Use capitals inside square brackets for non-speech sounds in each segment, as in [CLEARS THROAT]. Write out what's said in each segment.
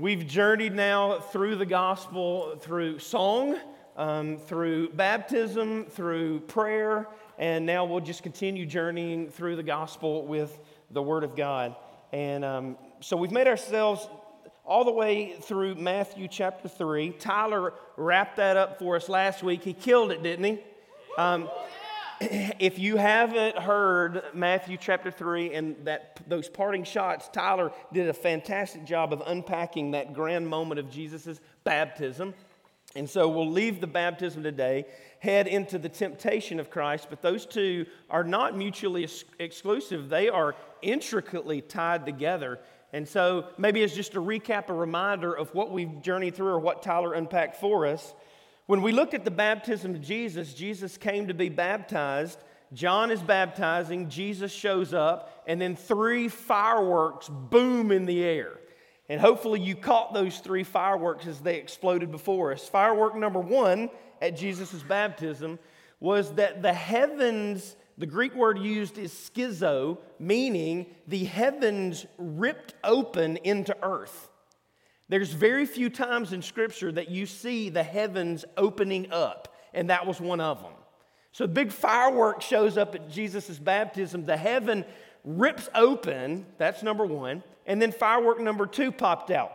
We've journeyed now through the gospel through song, um, through baptism, through prayer, and now we'll just continue journeying through the gospel with the Word of God. And um, so we've made ourselves all the way through Matthew chapter 3. Tyler wrapped that up for us last week. He killed it, didn't he? Um, [CLEARS THROAT] if you haven't heard Matthew chapter 3 and that, those parting shots, Tyler did a fantastic job of unpacking that grand moment of Jesus' baptism. And so we'll leave the baptism today, head into the temptation of Christ, but those two are not mutually ex- exclusive. They are intricately tied together. And so maybe as just a recap, a reminder of what we've journeyed through or what Tyler unpacked for us. When we looked at the baptism of Jesus, Jesus came to be baptized. John is baptizing, Jesus shows up, and then three fireworks boom in the air. And hopefully you caught those three fireworks as they exploded before us. Firework number one at Jesus' baptism was that the heavens, the Greek word used is schizo, meaning the heavens ripped open into earth. There's very few times in Scripture that you see the heavens opening up, and that was one of them. So, the big firework shows up at Jesus' baptism. The heaven rips open, that's number one. And then firework number two popped out.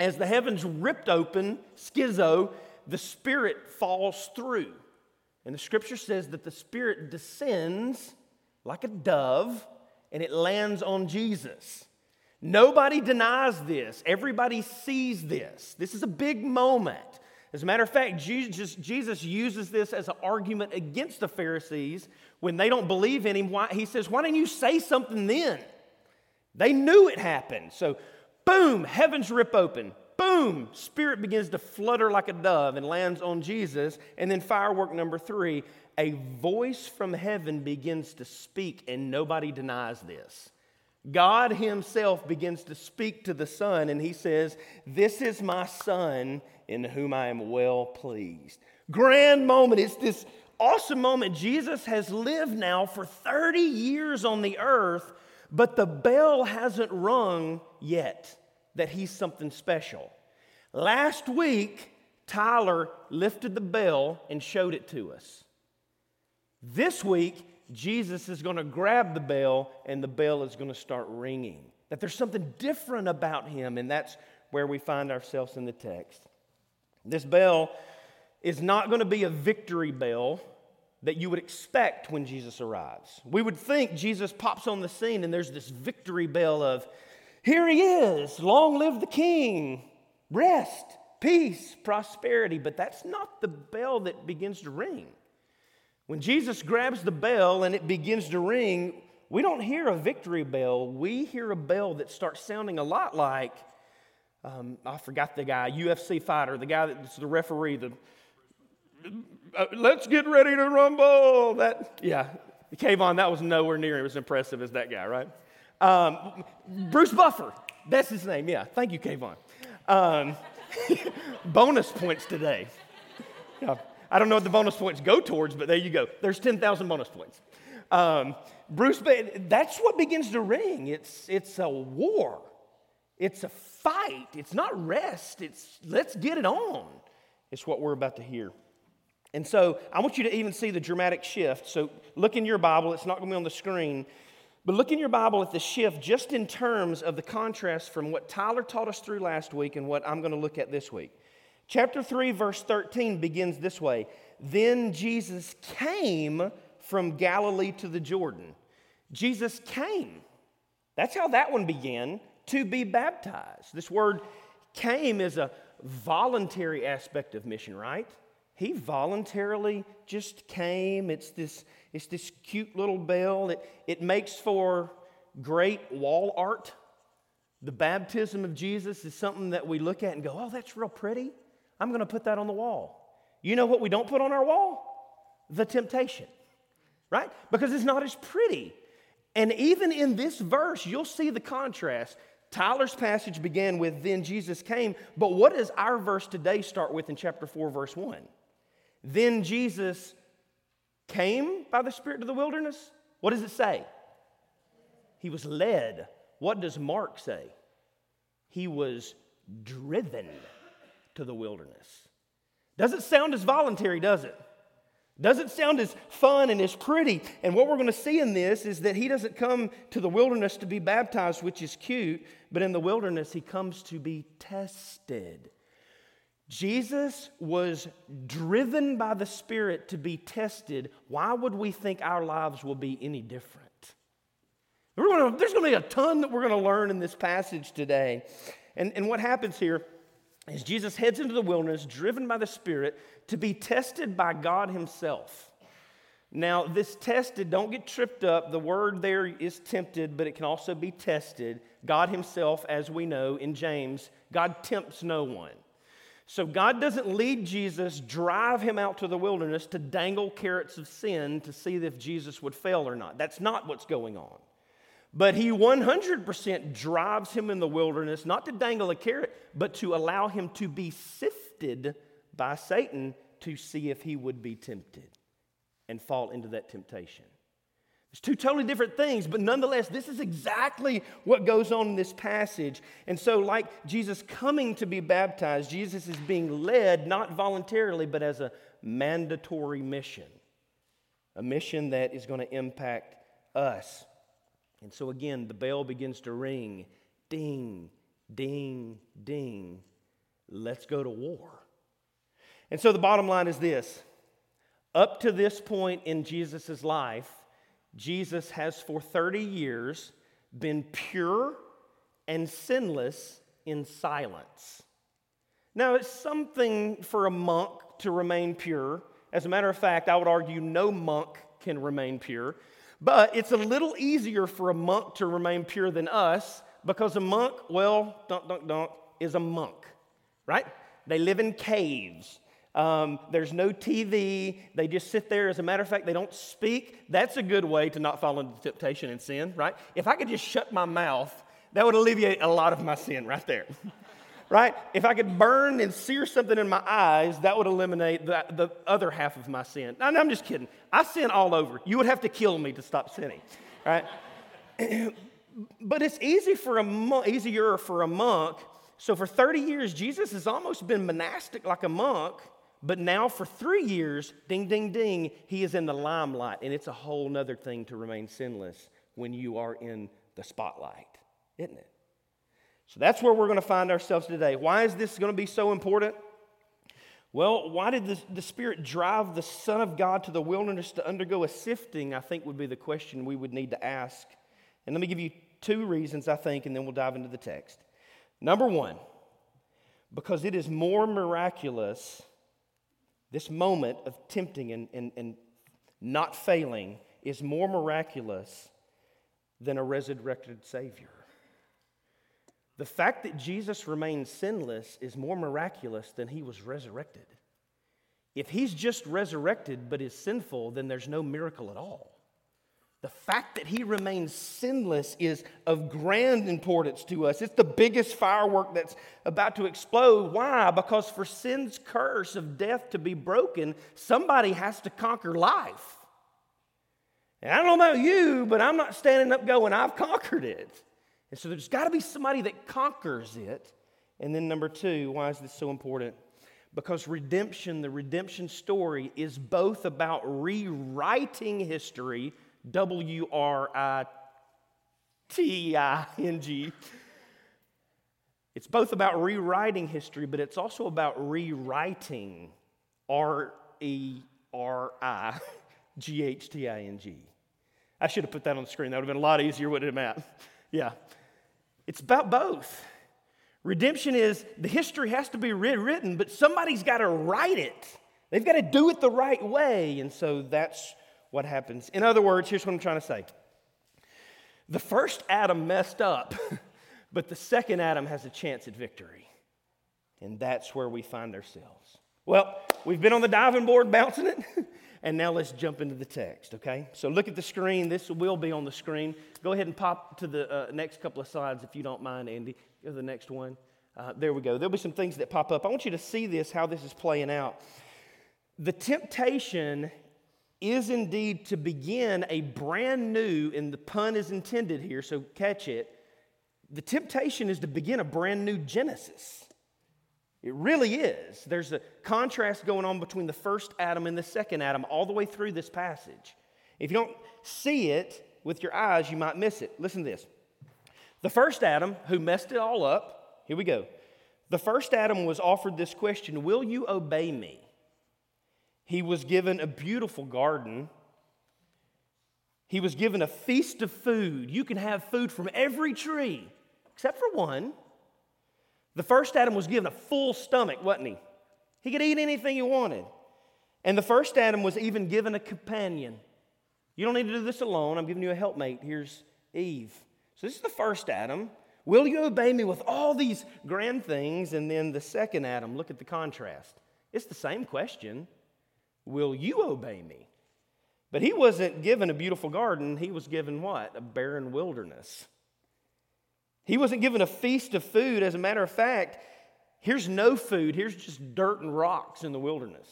As the heavens ripped open, schizo, the Spirit falls through. And the scripture says that the Spirit descends like a dove and it lands on Jesus. Nobody denies this. Everybody sees this. This is a big moment. As a matter of fact, Jesus, Jesus uses this as an argument against the Pharisees when they don't believe in him. Why, he says, Why didn't you say something then? They knew it happened. So, boom, heavens rip open. Boom, spirit begins to flutter like a dove and lands on Jesus. And then, firework number three, a voice from heaven begins to speak, and nobody denies this. God Himself begins to speak to the Son, and He says, This is my Son in whom I am well pleased. Grand moment. It's this awesome moment. Jesus has lived now for 30 years on the earth, but the bell hasn't rung yet that He's something special. Last week, Tyler lifted the bell and showed it to us. This week, Jesus is going to grab the bell and the bell is going to start ringing. That there's something different about him, and that's where we find ourselves in the text. This bell is not going to be a victory bell that you would expect when Jesus arrives. We would think Jesus pops on the scene and there's this victory bell of, here he is, long live the king, rest, peace, prosperity. But that's not the bell that begins to ring. When Jesus grabs the bell and it begins to ring, we don't hear a victory bell. We hear a bell that starts sounding a lot like, um, I forgot the guy, UFC fighter, the guy that's the referee, the uh, let's get ready to rumble. That, yeah, Kayvon, that was nowhere near as impressive as that guy, right? Um, Bruce Buffer, that's his name, yeah. Thank you, Kayvon. Um, [LAUGHS] bonus points today. Yeah. I don't know what the bonus points go towards, but there you go. There's 10,000 bonus points. Um, Bruce, that's what begins to ring. It's, it's a war, it's a fight, it's not rest, it's let's get it on. It's what we're about to hear. And so I want you to even see the dramatic shift. So look in your Bible, it's not going to be on the screen, but look in your Bible at the shift just in terms of the contrast from what Tyler taught us through last week and what I'm going to look at this week. Chapter 3, verse 13 begins this way Then Jesus came from Galilee to the Jordan. Jesus came. That's how that one began to be baptized. This word came is a voluntary aspect of mission, right? He voluntarily just came. It's this, it's this cute little bell. It, it makes for great wall art. The baptism of Jesus is something that we look at and go, oh, that's real pretty. I'm going to put that on the wall. You know what we don't put on our wall? The temptation, right? Because it's not as pretty. And even in this verse, you'll see the contrast. Tyler's passage began with, Then Jesus came. But what does our verse today start with in chapter 4, verse 1? Then Jesus came by the Spirit to the wilderness. What does it say? He was led. What does Mark say? He was driven to the wilderness. Doesn't sound as voluntary, does it? Doesn't sound as fun and as pretty. And what we're going to see in this is that he doesn't come to the wilderness to be baptized, which is cute, but in the wilderness, he comes to be tested. Jesus was driven by the Spirit to be tested. Why would we think our lives will be any different? There's going to be a ton that we're going to learn in this passage today. And, and what happens here is Jesus heads into the wilderness, driven by the Spirit, to be tested by God Himself. Now, this tested, don't get tripped up. The word there is tempted, but it can also be tested. God Himself, as we know in James, God tempts no one. So God doesn't lead Jesus, drive him out to the wilderness to dangle carrots of sin to see if Jesus would fail or not. That's not what's going on. But he 100% drives him in the wilderness, not to dangle a carrot, but to allow him to be sifted by Satan to see if he would be tempted and fall into that temptation. It's two totally different things, but nonetheless, this is exactly what goes on in this passage. And so, like Jesus coming to be baptized, Jesus is being led not voluntarily, but as a mandatory mission, a mission that is going to impact us. And so, again, the bell begins to ring ding, ding, ding. Let's go to war. And so, the bottom line is this up to this point in Jesus' life, Jesus has for 30 years been pure and sinless in silence. Now, it's something for a monk to remain pure. As a matter of fact, I would argue no monk can remain pure. But it's a little easier for a monk to remain pure than us because a monk, well, dunk, dunk, dunk, is a monk, right? They live in caves. Um, there's no TV. They just sit there. As a matter of fact, they don't speak. That's a good way to not fall into temptation and sin, right? If I could just shut my mouth, that would alleviate a lot of my sin right there. [LAUGHS] right? If I could burn and sear something in my eyes, that would eliminate the, the other half of my sin. I'm just kidding. I sin all over. You would have to kill me to stop sinning, right? [CLEARS THROAT] but it's easy for a monk, easier for a monk. So for 30 years, Jesus has almost been monastic like a monk, but now for three years, ding, ding, ding, he is in the limelight. And it's a whole nother thing to remain sinless when you are in the spotlight, isn't it? So that's where we're going to find ourselves today. Why is this going to be so important? Well, why did the, the Spirit drive the Son of God to the wilderness to undergo a sifting? I think would be the question we would need to ask. And let me give you two reasons, I think, and then we'll dive into the text. Number one, because it is more miraculous, this moment of tempting and, and, and not failing is more miraculous than a resurrected Savior. The fact that Jesus remains sinless is more miraculous than he was resurrected. If he's just resurrected but is sinful, then there's no miracle at all. The fact that he remains sinless is of grand importance to us. It's the biggest firework that's about to explode. Why? Because for sin's curse of death to be broken, somebody has to conquer life. And I don't know about you, but I'm not standing up going, I've conquered it. And so there's got to be somebody that conquers it. And then, number two, why is this so important? Because redemption, the redemption story, is both about rewriting history, W R I T I N G. It's both about rewriting history, but it's also about rewriting R E R I G H T I N G. I should have put that on the screen. That would have been a lot easier, wouldn't it, Matt? Yeah. It's about both. Redemption is the history has to be rewritten, but somebody's got to write it. They've got to do it the right way. And so that's what happens. In other words, here's what I'm trying to say the first Adam messed up, [LAUGHS] but the second Adam has a chance at victory. And that's where we find ourselves. Well, we've been on the diving board bouncing it. [LAUGHS] And now let's jump into the text, okay? So look at the screen. This will be on the screen. Go ahead and pop to the uh, next couple of slides if you don't mind, Andy. Go to the next one. Uh, there we go. There'll be some things that pop up. I want you to see this, how this is playing out. The temptation is indeed to begin a brand new, and the pun is intended here, so catch it, the temptation is to begin a brand new Genesis. It really is. There's a contrast going on between the first Adam and the second Adam all the way through this passage. If you don't see it with your eyes, you might miss it. Listen to this. The first Adam, who messed it all up, here we go. The first Adam was offered this question Will you obey me? He was given a beautiful garden. He was given a feast of food. You can have food from every tree except for one. The first Adam was given a full stomach, wasn't he? He could eat anything he wanted. And the first Adam was even given a companion. You don't need to do this alone. I'm giving you a helpmate. Here's Eve. So this is the first Adam. Will you obey me with all these grand things? And then the second Adam, look at the contrast. It's the same question Will you obey me? But he wasn't given a beautiful garden, he was given what? A barren wilderness. He wasn't given a feast of food. As a matter of fact, here's no food, here's just dirt and rocks in the wilderness.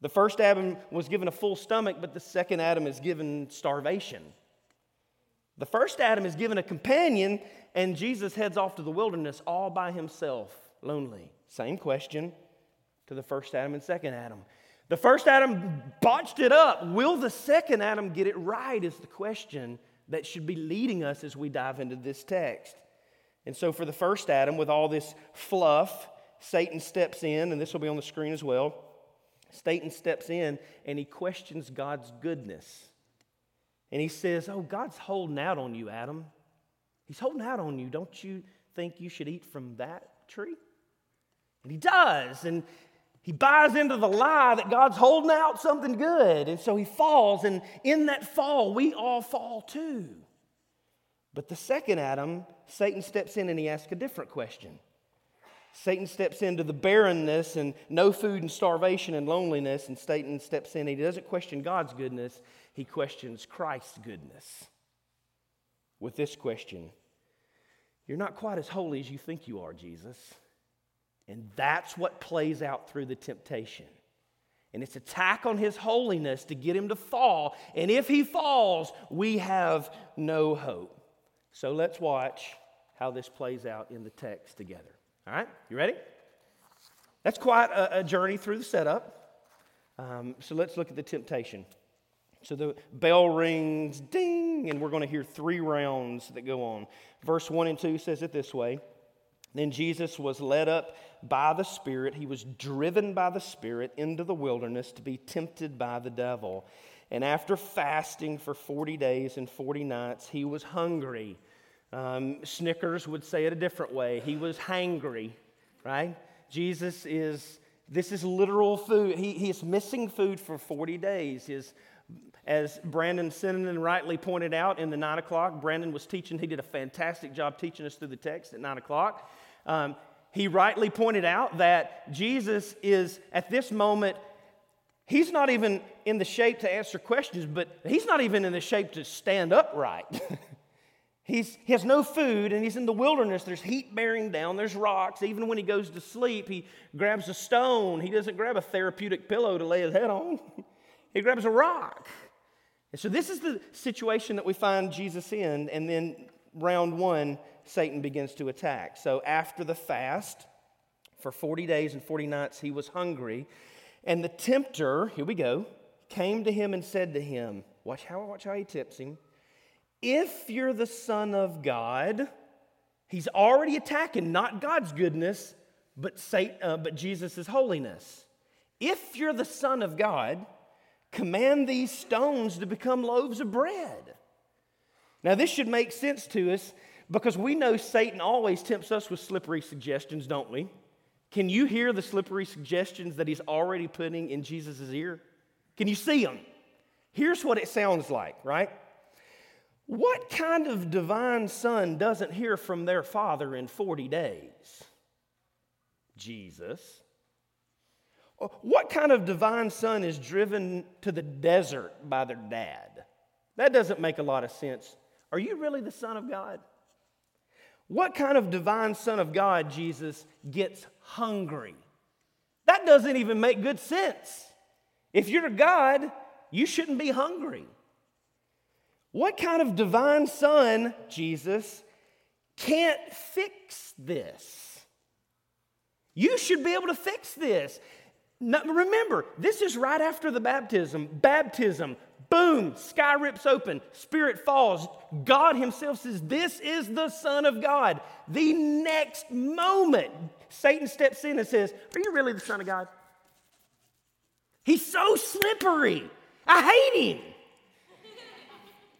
The first Adam was given a full stomach, but the second Adam is given starvation. The first Adam is given a companion, and Jesus heads off to the wilderness all by himself, lonely. Same question to the first Adam and second Adam. The first Adam botched it up. Will the second Adam get it right? Is the question that should be leading us as we dive into this text. And so, for the first Adam, with all this fluff, Satan steps in, and this will be on the screen as well. Satan steps in and he questions God's goodness. And he says, Oh, God's holding out on you, Adam. He's holding out on you. Don't you think you should eat from that tree? And he does. And he buys into the lie that God's holding out something good. And so he falls. And in that fall, we all fall too. But the second Adam, Satan steps in and he asks a different question. Satan steps into the barrenness and no food and starvation and loneliness, and Satan steps in. He doesn't question God's goodness, he questions Christ's goodness. With this question You're not quite as holy as you think you are, Jesus. And that's what plays out through the temptation. And it's attack on his holiness to get him to fall. And if he falls, we have no hope. So let's watch how this plays out in the text together. All right, you ready? That's quite a, a journey through the setup. Um, so let's look at the temptation. So the bell rings, ding, and we're going to hear three rounds that go on. Verse 1 and 2 says it this way Then Jesus was led up by the Spirit, he was driven by the Spirit into the wilderness to be tempted by the devil. And after fasting for 40 days and 40 nights, he was hungry. Um, Snickers would say it a different way. He was hangry, right? Jesus is, this is literal food. He, he is missing food for 40 days. His, as Brandon Sinan rightly pointed out in the 9 o'clock, Brandon was teaching. He did a fantastic job teaching us through the text at 9 o'clock. Um, he rightly pointed out that Jesus is at this moment, he's not even in the shape to answer questions, but he's not even in the shape to stand upright. [LAUGHS] he's, he has no food and he's in the wilderness. There's heat bearing down, there's rocks. Even when he goes to sleep, he grabs a stone. He doesn't grab a therapeutic pillow to lay his head on, [LAUGHS] he grabs a rock. And so, this is the situation that we find Jesus in. And then, round one, Satan begins to attack. So after the fast, for 40 days and 40 nights, he was hungry. And the tempter, here we go, came to him and said to him, Watch how, watch how he tips him. If you're the Son of God, he's already attacking not God's goodness, but, Satan, uh, but Jesus' holiness. If you're the Son of God, command these stones to become loaves of bread. Now, this should make sense to us because we know Satan always tempts us with slippery suggestions, don't we? Can you hear the slippery suggestions that he's already putting in Jesus' ear? Can you see them? Here's what it sounds like, right? What kind of divine son doesn't hear from their father in 40 days? Jesus. What kind of divine son is driven to the desert by their dad? That doesn't make a lot of sense. Are you really the son of God? What kind of divine Son of God, Jesus, gets hungry? That doesn't even make good sense. If you're God, you shouldn't be hungry. What kind of divine Son, Jesus, can't fix this. You should be able to fix this. Now, remember, this is right after the baptism. Baptism, boom, sky rips open, spirit falls. God Himself says, This is the Son of God. The next moment, Satan steps in and says, Are you really the Son of God? He's so slippery. I hate him.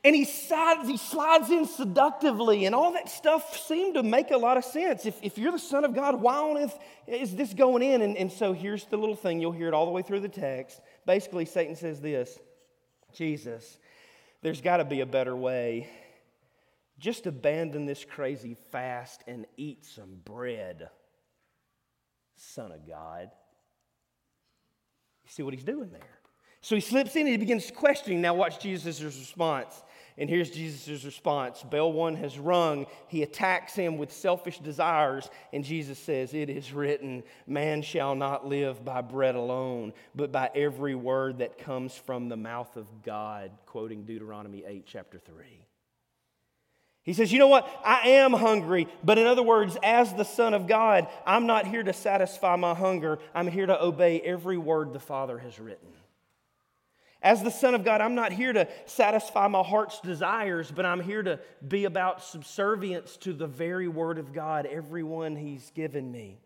And he slides, he slides in seductively, and all that stuff seemed to make a lot of sense. If, if you're the Son of God, why on earth is this going in? And, and so here's the little thing you'll hear it all the way through the text. Basically, Satan says this Jesus, there's got to be a better way. Just abandon this crazy fast and eat some bread, Son of God. You see what he's doing there? So he slips in and he begins questioning. Now, watch Jesus' response. And here's Jesus' response Bell one has rung. He attacks him with selfish desires. And Jesus says, It is written, Man shall not live by bread alone, but by every word that comes from the mouth of God, quoting Deuteronomy 8, chapter 3. He says, You know what? I am hungry, but in other words, as the Son of God, I'm not here to satisfy my hunger. I'm here to obey every word the Father has written. As the Son of God, I'm not here to satisfy my heart's desires, but I'm here to be about subservience to the very Word of God, every one He's given me.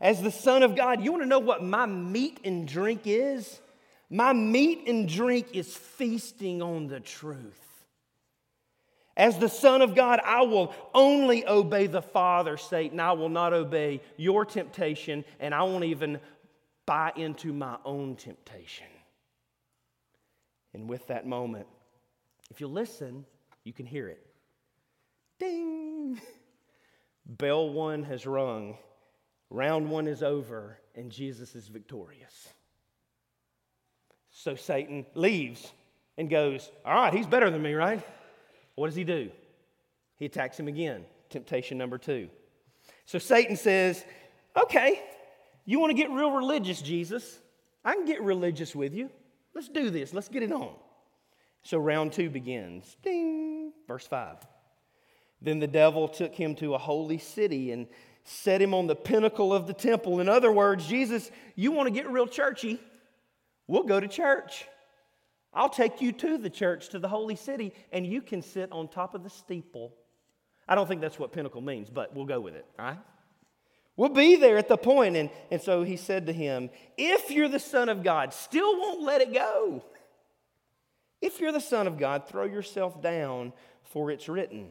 As the Son of God, you want to know what my meat and drink is? My meat and drink is feasting on the truth. As the Son of God, I will only obey the Father, Satan. I will not obey your temptation, and I won't even buy into my own temptation. And with that moment, if you listen, you can hear it. Ding! [LAUGHS] Bell one has rung, round one is over, and Jesus is victorious. So Satan leaves and goes, All right, he's better than me, right? What does he do? He attacks him again. Temptation number two. So Satan says, Okay, you want to get real religious, Jesus? I can get religious with you. Let's do this. Let's get it on. So round two begins. Ding. Verse 5. Then the devil took him to a holy city and set him on the pinnacle of the temple. In other words, Jesus, you want to get real churchy? We'll go to church. I'll take you to the church, to the holy city, and you can sit on top of the steeple. I don't think that's what pinnacle means, but we'll go with it, all right? We'll be there at the point. And, and so he said to him, If you're the Son of God, still won't let it go. If you're the Son of God, throw yourself down, for it's written,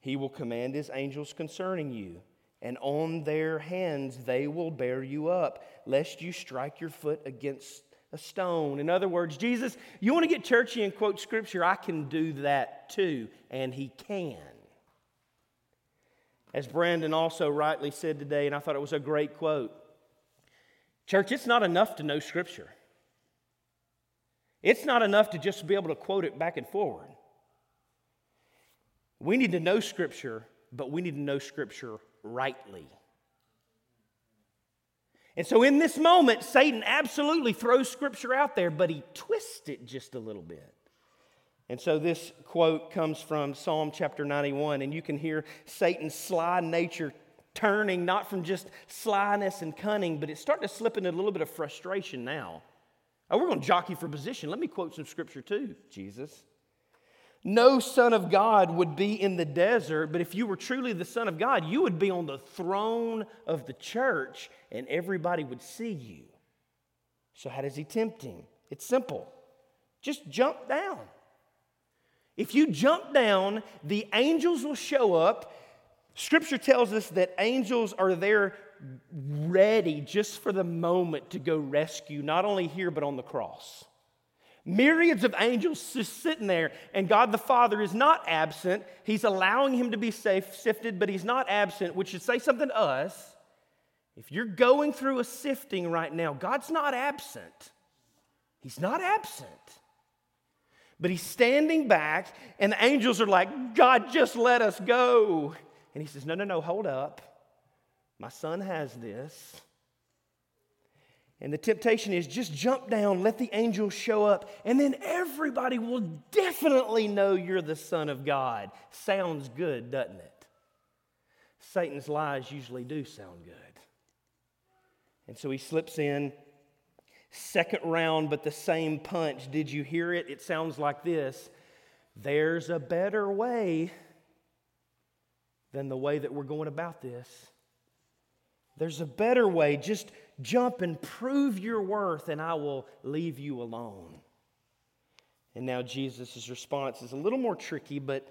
He will command His angels concerning you, and on their hands they will bear you up, lest you strike your foot against a stone. In other words, Jesus, you want to get churchy and quote scripture? I can do that too, and He can. As Brandon also rightly said today, and I thought it was a great quote Church, it's not enough to know Scripture. It's not enough to just be able to quote it back and forward. We need to know Scripture, but we need to know Scripture rightly. And so in this moment, Satan absolutely throws Scripture out there, but he twists it just a little bit. And so this quote comes from Psalm chapter 91, and you can hear Satan's sly nature turning, not from just slyness and cunning, but it's starting to slip into a little bit of frustration now. Oh, we're going to jockey for position. Let me quote some scripture too, Jesus. No son of God would be in the desert, but if you were truly the son of God, you would be on the throne of the church and everybody would see you. So, how does he tempt him? It's simple just jump down. If you jump down, the angels will show up. Scripture tells us that angels are there ready just for the moment to go rescue, not only here, but on the cross. Myriads of angels just sitting there, and God the Father is not absent. He's allowing him to be safe, sifted, but he's not absent, which should say something to us. If you're going through a sifting right now, God's not absent. He's not absent. But he's standing back, and the angels are like, God, just let us go. And he says, No, no, no, hold up. My son has this. And the temptation is just jump down, let the angels show up, and then everybody will definitely know you're the Son of God. Sounds good, doesn't it? Satan's lies usually do sound good. And so he slips in, second round, but the same punch. Did you hear it? It sounds like this There's a better way than the way that we're going about this. There's a better way. Just jump and prove your worth, and I will leave you alone. And now Jesus' response is a little more tricky, but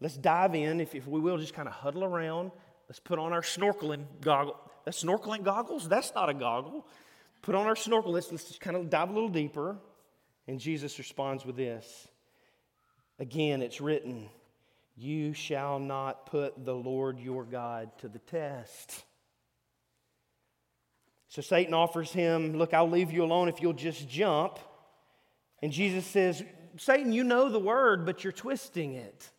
let's dive in. If, if we will, just kind of huddle around. Let's put on our snorkeling goggles. That's snorkeling goggles? That's not a goggle. Put on our snorkel. Let's, let's just kind of dive a little deeper. And Jesus responds with this Again, it's written, You shall not put the Lord your God to the test. So Satan offers him, Look, I'll leave you alone if you'll just jump. And Jesus says, Satan, you know the word, but you're twisting it.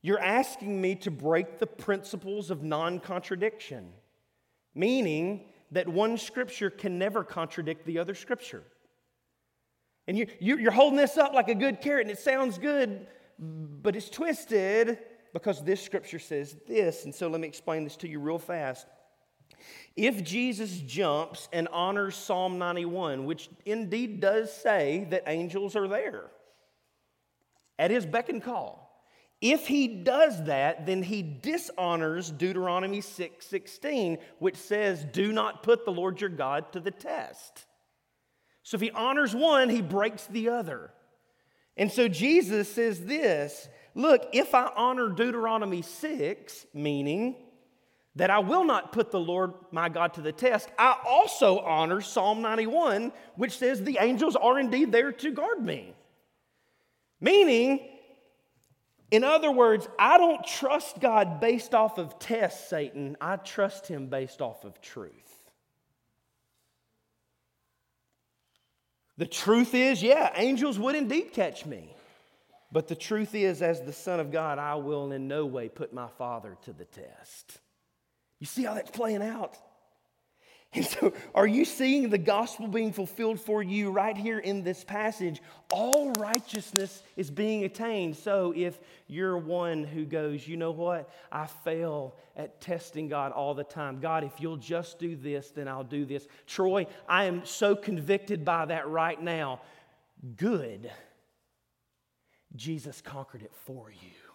You're asking me to break the principles of non contradiction, meaning that one scripture can never contradict the other scripture. And you, you're holding this up like a good carrot, and it sounds good, but it's twisted because this scripture says this. And so let me explain this to you real fast. If Jesus jumps and honors Psalm 91, which indeed does say that angels are there at his beck and call, if he does that, then he dishonors Deuteronomy 6 16, which says, Do not put the Lord your God to the test. So if he honors one, he breaks the other. And so Jesus says this Look, if I honor Deuteronomy 6, meaning that I will not put the Lord my God to the test, I also honor Psalm 91, which says the angels are indeed there to guard me. Meaning, in other words, I don't trust God based off of tests, Satan. I trust him based off of truth. The truth is, yeah, angels would indeed catch me. But the truth is, as the Son of God, I will in no way put my Father to the test. You see how that's playing out? And so, are you seeing the gospel being fulfilled for you right here in this passage? All righteousness is being attained. So, if you're one who goes, you know what? I fail at testing God all the time. God, if you'll just do this, then I'll do this. Troy, I am so convicted by that right now. Good. Jesus conquered it for you.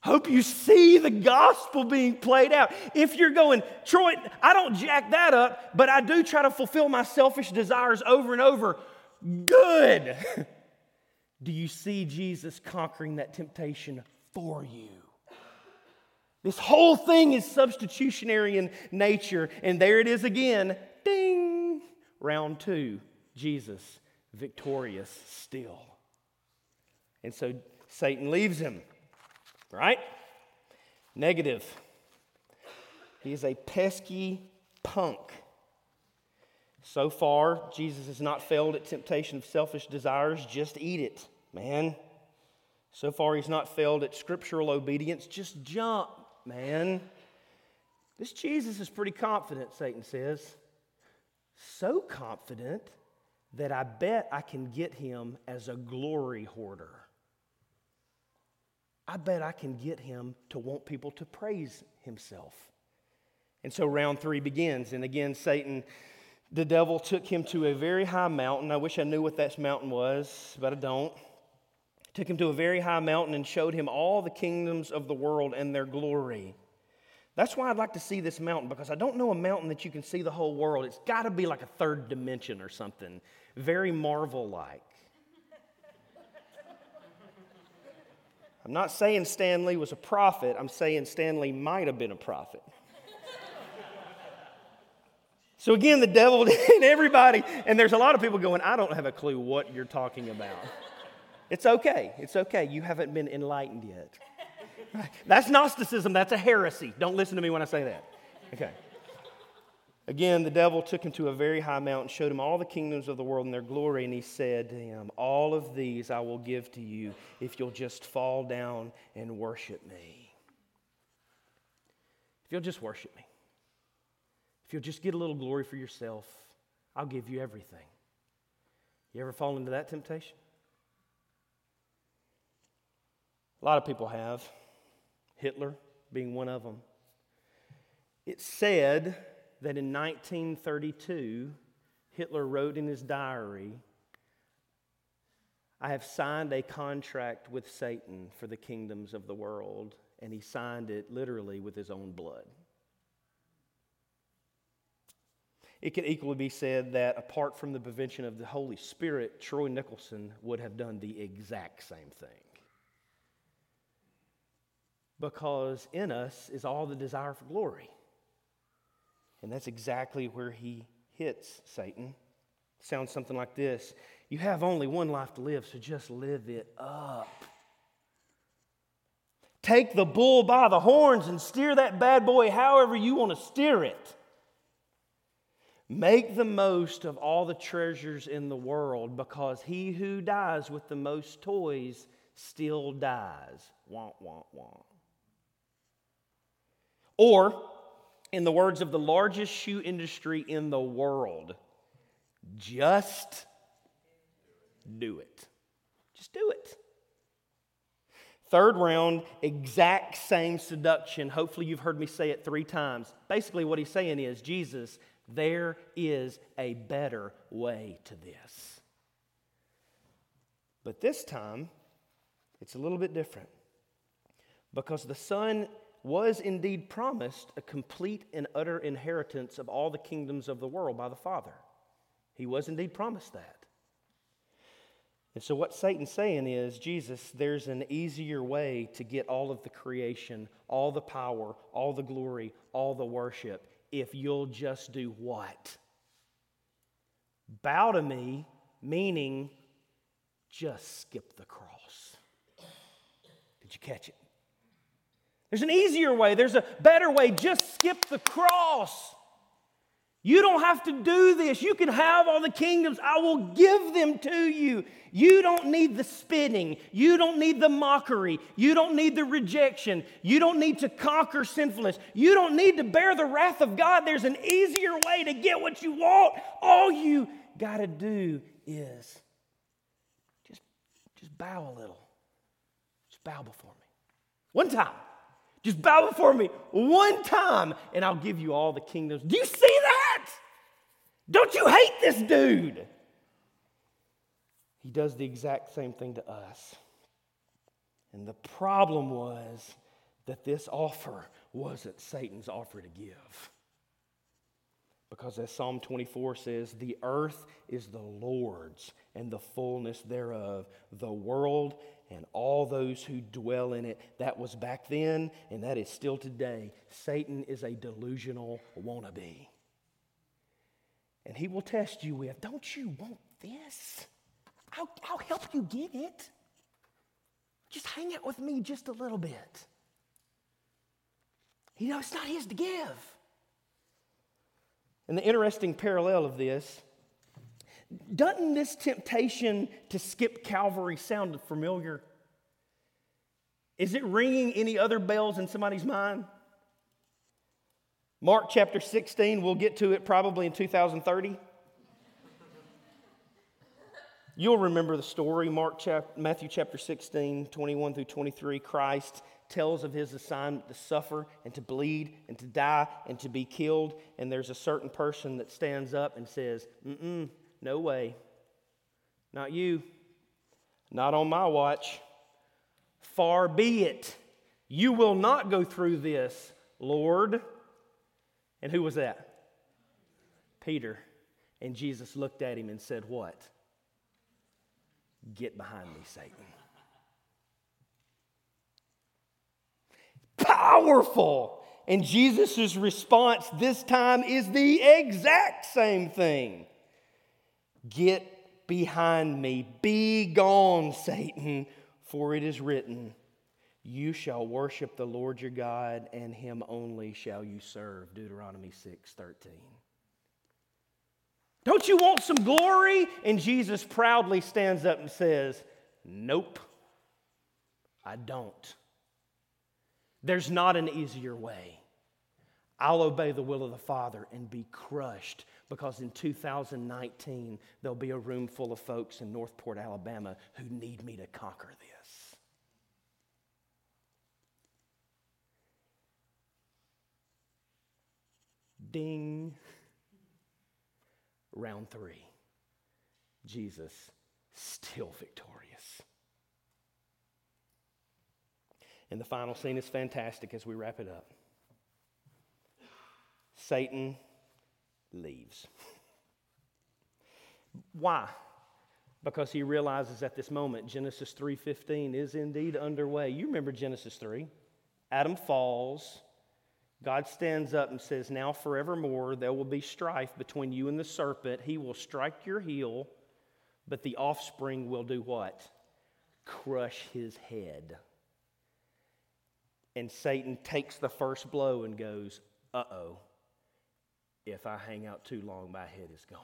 Hope you see the gospel being played out. If you're going, Troy, I don't jack that up, but I do try to fulfill my selfish desires over and over. Good. [LAUGHS] do you see Jesus conquering that temptation for you? This whole thing is substitutionary in nature. And there it is again. Ding! Round two. Jesus victorious still. And so Satan leaves him right? Negative. He is a pesky punk. So far, Jesus has not failed at temptation of selfish desires. Just eat it, man. So far, he's not failed at scriptural obedience. Just jump, man. This Jesus is pretty confident, Satan says. So confident that I bet I can get him as a glory hoarder. I bet I can get him to want people to praise himself. And so round three begins. And again, Satan, the devil took him to a very high mountain. I wish I knew what that mountain was, but I don't. Took him to a very high mountain and showed him all the kingdoms of the world and their glory. That's why I'd like to see this mountain because I don't know a mountain that you can see the whole world. It's got to be like a third dimension or something, very Marvel like. I'm not saying Stan Lee was a prophet, I'm saying Stan Lee might have been a prophet. so again, the devil [LAUGHS] and everybody, and there's a lot of people going, I don't have a clue what you're talking about. It's okay. It's okay. You haven't been enlightened yet. That's Gnosticism. That's a heresy. Don't listen to me when I say that. Okay. Again, the devil took him to a very high mountain, showed him all the kingdoms of the world and their glory, and he said to him, All of these I will give to you if you'll just fall down and worship me. If you'll just worship me, if you'll just get a little glory for yourself, I'll give you everything. You ever fall into that temptation? A lot of people have. Hitler being one of them. It said that in 1932, Hitler wrote in his diary, I have signed a contract with Satan for the kingdoms of the world, and he signed it literally with his own blood. It can equally be said that apart from the prevention of the Holy Spirit, Troy Nicholson would have done the exact same thing. Because in us is all the desire for glory. And that's exactly where he hits Satan. Sounds something like this You have only one life to live, so just live it up. Take the bull by the horns and steer that bad boy however you want to steer it. Make the most of all the treasures in the world because he who dies with the most toys still dies. Wah, wah, wah. Or, in the words of the largest shoe industry in the world, just do it. Just do it. Third round, exact same seduction. Hopefully, you've heard me say it three times. Basically, what he's saying is Jesus, there is a better way to this. But this time, it's a little bit different because the Son was indeed promised a complete and utter inheritance of all the kingdoms of the world by the Father. He was indeed promised that. And so, what Satan's saying is, Jesus, there's an easier way to get all of the creation, all the power, all the glory, all the worship, if you'll just do what? Bow to me, meaning just skip the cross. Did you catch it? There's an easier way, there's a better way. Just skip the cross. You don't have to do this. You can have all the kingdoms. I will give them to you. You don't need the spitting. You don't need the mockery. You don't need the rejection. You don't need to conquer sinfulness. You don't need to bear the wrath of God. There's an easier way to get what you want. All you got to do is just, just bow a little. Just bow before me. One time. Just bow before me one time, and I'll give you all the kingdoms. Do you see that? Don't you hate this dude? He does the exact same thing to us. And the problem was that this offer wasn't Satan's offer to give. Because as Psalm 24 says, the earth is the Lord's and the fullness thereof, the world and all those who dwell in it. That was back then, and that is still today. Satan is a delusional wannabe. And he will test you with, Don't you want this? I'll, I'll help you get it. Just hang out with me just a little bit. You know, it's not his to give. And the interesting parallel of this doesn't this temptation to skip Calvary sound familiar? Is it ringing any other bells in somebody's mind? Mark chapter 16, we'll get to it probably in 2030. You'll remember the story, Mark chapter, Matthew chapter 16, 21 through 23. Christ tells of his assignment to suffer and to bleed and to die and to be killed. And there's a certain person that stands up and says, Mm-mm, no way. Not you. Not on my watch. Far be it. You will not go through this, Lord. And who was that? Peter. And Jesus looked at him and said, What? Get behind me, Satan. Powerful. And Jesus' response this time is the exact same thing. Get behind me. Be gone, Satan, for it is written, You shall worship the Lord your God, and him only shall you serve. Deuteronomy 6 13. Don't you want some glory? And Jesus proudly stands up and says, Nope, I don't. There's not an easier way. I'll obey the will of the Father and be crushed because in 2019, there'll be a room full of folks in Northport, Alabama who need me to conquer this. Ding. Round three Jesus still victorious. And the final scene is fantastic as we wrap it up. Satan leaves. Why? Because he realizes at this moment Genesis 3:15 is indeed underway. You remember Genesis 3. Adam falls. God stands up and says, Now forevermore there will be strife between you and the serpent. He will strike your heel, but the offspring will do what? Crush his head. And Satan takes the first blow and goes, Uh oh, if I hang out too long, my head is gone.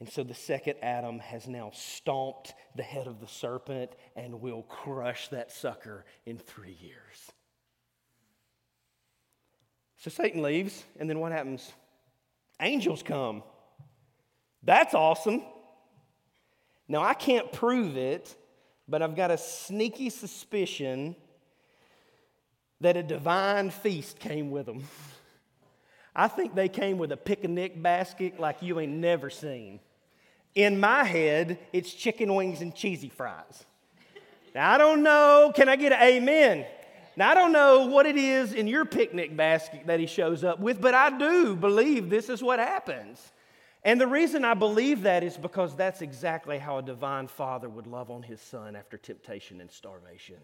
And so the second Adam has now stomped the head of the serpent and will crush that sucker in three years. So Satan leaves, and then what happens? Angels come. That's awesome. Now, I can't prove it, but I've got a sneaky suspicion that a divine feast came with them. [LAUGHS] I think they came with a picnic basket like you ain't never seen. In my head, it's chicken wings and cheesy fries. Now, I don't know, can I get an amen? Now, I don't know what it is in your picnic basket that he shows up with, but I do believe this is what happens. And the reason I believe that is because that's exactly how a divine father would love on his son after temptation and starvation,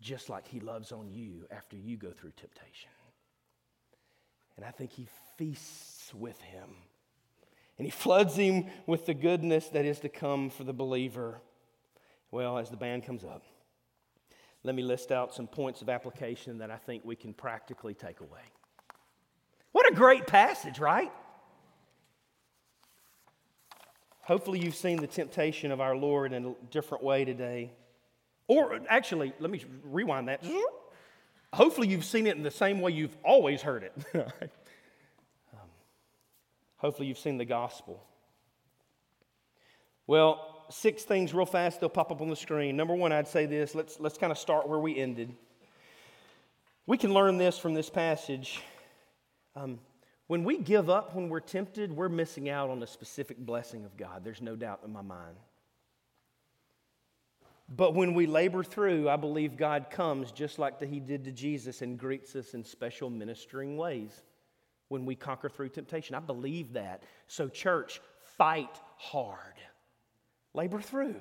just like he loves on you after you go through temptation. And I think he feasts with him and he floods him with the goodness that is to come for the believer. Well, as the band comes up, let me list out some points of application that I think we can practically take away. What a great passage, right? Hopefully, you've seen the temptation of our Lord in a different way today. Or actually, let me rewind that. Hopefully, you've seen it in the same way you've always heard it. [LAUGHS] Hopefully, you've seen the gospel. Well, six things real fast, they'll pop up on the screen. Number one, I'd say this let's, let's kind of start where we ended. We can learn this from this passage. Um, when we give up, when we're tempted, we're missing out on a specific blessing of God. There's no doubt in my mind. But when we labor through, I believe God comes just like He did to Jesus and greets us in special ministering ways when we conquer through temptation. I believe that. So, church, fight hard, labor through.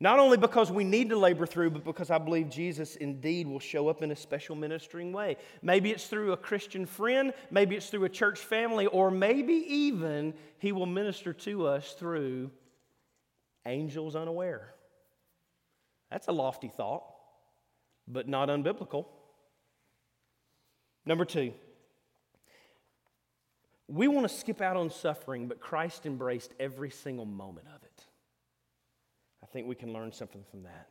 Not only because we need to labor through, but because I believe Jesus indeed will show up in a special ministering way. Maybe it's through a Christian friend, maybe it's through a church family, or maybe even he will minister to us through angels unaware. That's a lofty thought, but not unbiblical. Number two, we want to skip out on suffering, but Christ embraced every single moment of it. I think we can learn something from that.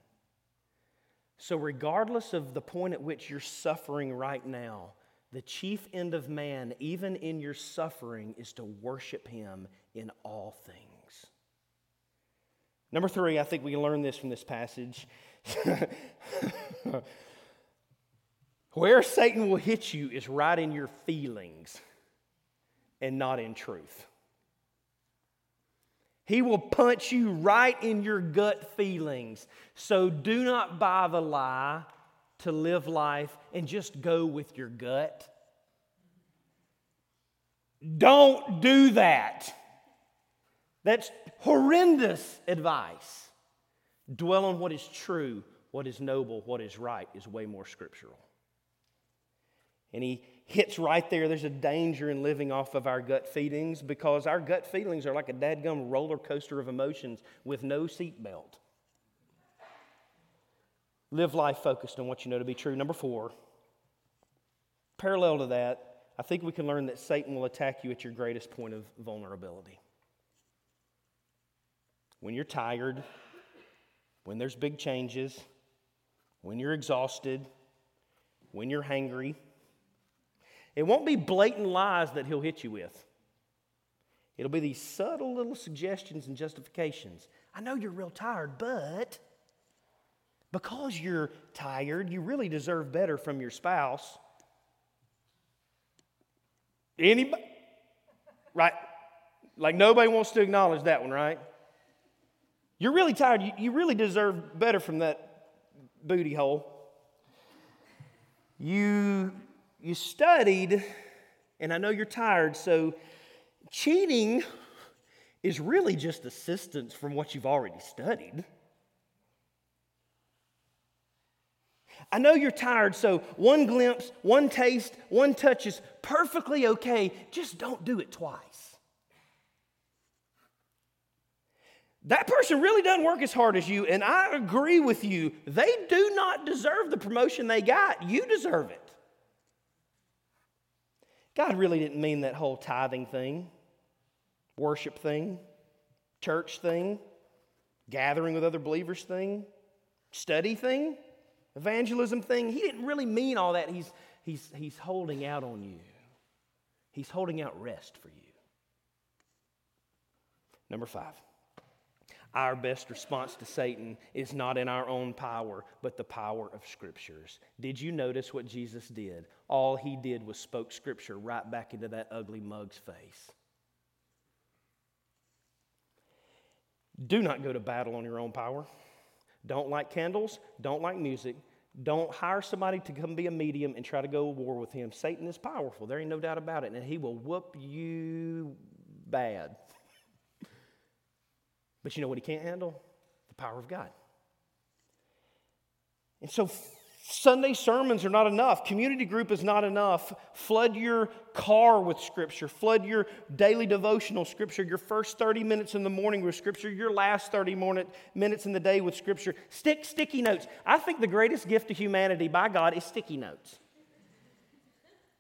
So, regardless of the point at which you're suffering right now, the chief end of man, even in your suffering, is to worship him in all things. Number three, I think we can learn this from this passage. [LAUGHS] Where Satan will hit you is right in your feelings and not in truth. He will punch you right in your gut feelings. So do not buy the lie to live life and just go with your gut. Don't do that. That's horrendous advice. Dwell on what is true, what is noble, what is right is way more scriptural. And he hits right there. There's a danger in living off of our gut feelings because our gut feelings are like a dadgum roller coaster of emotions with no seatbelt. Live life focused on what you know to be true. Number four, parallel to that, I think we can learn that Satan will attack you at your greatest point of vulnerability. When you're tired, when there's big changes, when you're exhausted, when you're hangry, it won't be blatant lies that he'll hit you with. It'll be these subtle little suggestions and justifications. I know you're real tired, but because you're tired, you really deserve better from your spouse. Anybody? Right? Like nobody wants to acknowledge that one, right? You're really tired. You, you really deserve better from that booty hole. You, you studied, and I know you're tired, so cheating is really just assistance from what you've already studied. I know you're tired, so one glimpse, one taste, one touch is perfectly okay. Just don't do it twice. That person really doesn't work as hard as you, and I agree with you. They do not deserve the promotion they got. You deserve it. God really didn't mean that whole tithing thing, worship thing, church thing, gathering with other believers thing, study thing, evangelism thing. He didn't really mean all that. He's, he's, he's holding out on you, He's holding out rest for you. Number five. Our best response to Satan is not in our own power, but the power of scriptures. Did you notice what Jesus did? All he did was spoke scripture right back into that ugly mug's face. Do not go to battle on your own power. Don't like candles, don't like music, don't hire somebody to come be a medium and try to go to war with him. Satan is powerful. There ain't no doubt about it. And he will whoop you bad. But you know what he can't handle? The power of God. And so Sunday sermons are not enough. Community group is not enough. Flood your car with Scripture. Flood your daily devotional Scripture. Your first 30 minutes in the morning with Scripture. Your last 30 minutes in the day with Scripture. Stick sticky notes. I think the greatest gift to humanity by God is sticky notes.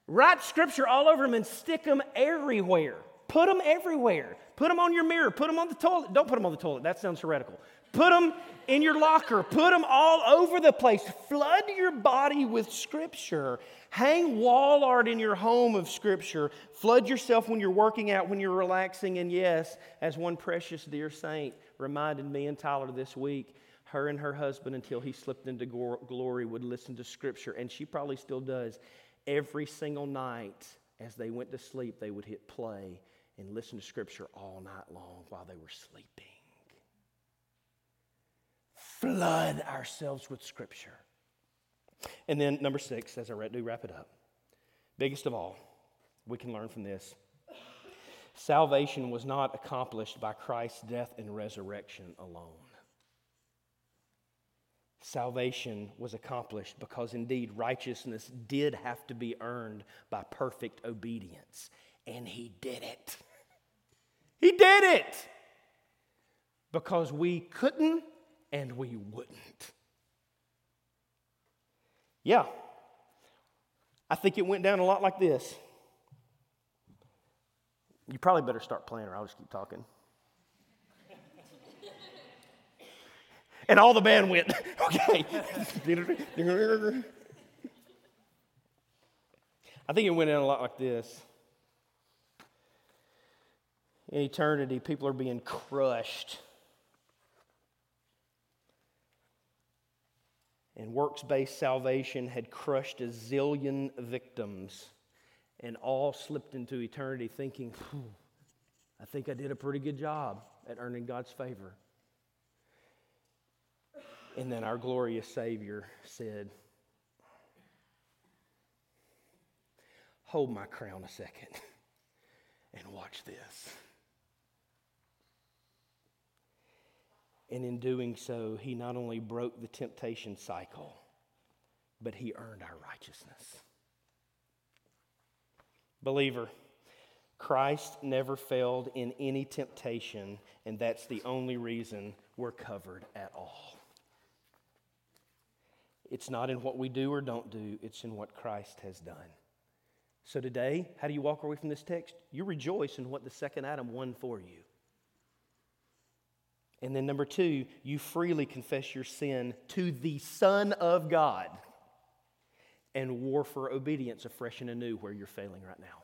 Write Scripture all over them and stick them everywhere. Put them everywhere. Put them on your mirror. Put them on the toilet. Don't put them on the toilet. That sounds heretical. Put them in your locker. Put them all over the place. Flood your body with Scripture. Hang wall art in your home of Scripture. Flood yourself when you're working out, when you're relaxing. And yes, as one precious dear saint reminded me and Tyler this week, her and her husband, until he slipped into glory, would listen to Scripture. And she probably still does. Every single night as they went to sleep, they would hit play and listen to Scripture all night long while they were sleeping. Flood ourselves with Scripture. And then, number six, as I do wrap it up, biggest of all, we can learn from this. Salvation was not accomplished by Christ's death and resurrection alone. Salvation was accomplished because indeed righteousness did have to be earned by perfect obedience, and He did it. He did it because we couldn't and we wouldn't. Yeah, I think it went down a lot like this. You probably better start playing or I'll just keep talking. [LAUGHS] and all the band went, [LAUGHS] okay. [LAUGHS] I think it went in a lot like this in eternity, people are being crushed. And works based salvation had crushed a zillion victims, and all slipped into eternity thinking, I think I did a pretty good job at earning God's favor. And then our glorious Savior said, Hold my crown a second [LAUGHS] and watch this. And in doing so, he not only broke the temptation cycle, but he earned our righteousness. Believer, Christ never failed in any temptation, and that's the only reason we're covered at all. It's not in what we do or don't do, it's in what Christ has done. So today, how do you walk away from this text? You rejoice in what the second Adam won for you. And then, number two, you freely confess your sin to the Son of God and war for obedience afresh and anew where you're failing right now.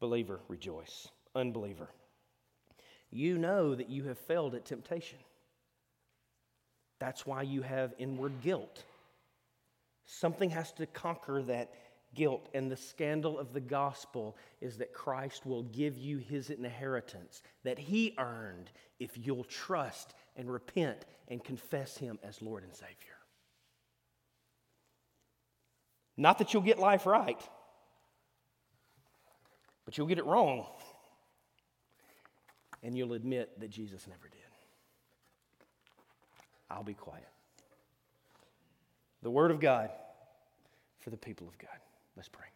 Believer, rejoice. Unbeliever, you know that you have failed at temptation. That's why you have inward guilt. Something has to conquer that guilt. And the scandal of the gospel is that Christ will give you his inheritance that he earned if you'll trust and repent and confess him as Lord and Savior. Not that you'll get life right, but you'll get it wrong. And you'll admit that Jesus never did. I'll be quiet. The Word of God for the people of God. Let's pray.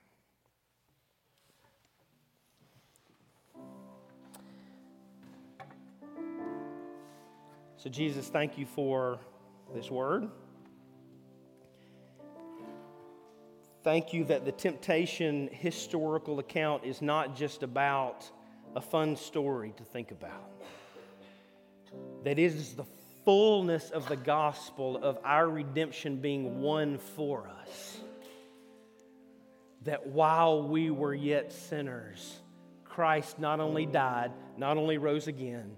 So, Jesus, thank you for this word. Thank you that the temptation historical account is not just about a fun story to think about, that is the fullness of the gospel of our redemption being won for us. That while we were yet sinners, Christ not only died, not only rose again,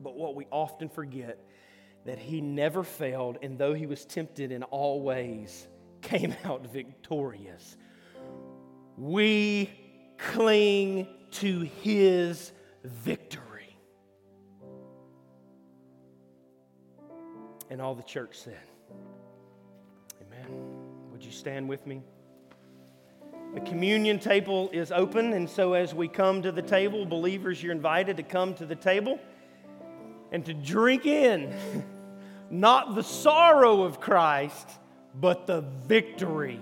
but what we often forget that he never failed, and though he was tempted in all ways, [LAUGHS] came out victorious. We cling to his victory. And all the church said, Amen. Would you stand with me? The communion table is open, and so as we come to the table, believers, you're invited to come to the table and to drink in [LAUGHS] not the sorrow of Christ, but the victory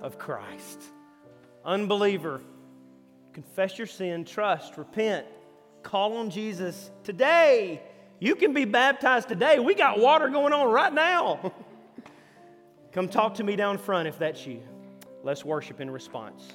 of Christ. Unbeliever, confess your sin, trust, repent, call on Jesus today you can be baptized today. We got water going on right now. [LAUGHS] Come talk to me down front if that's you. Let's worship in response.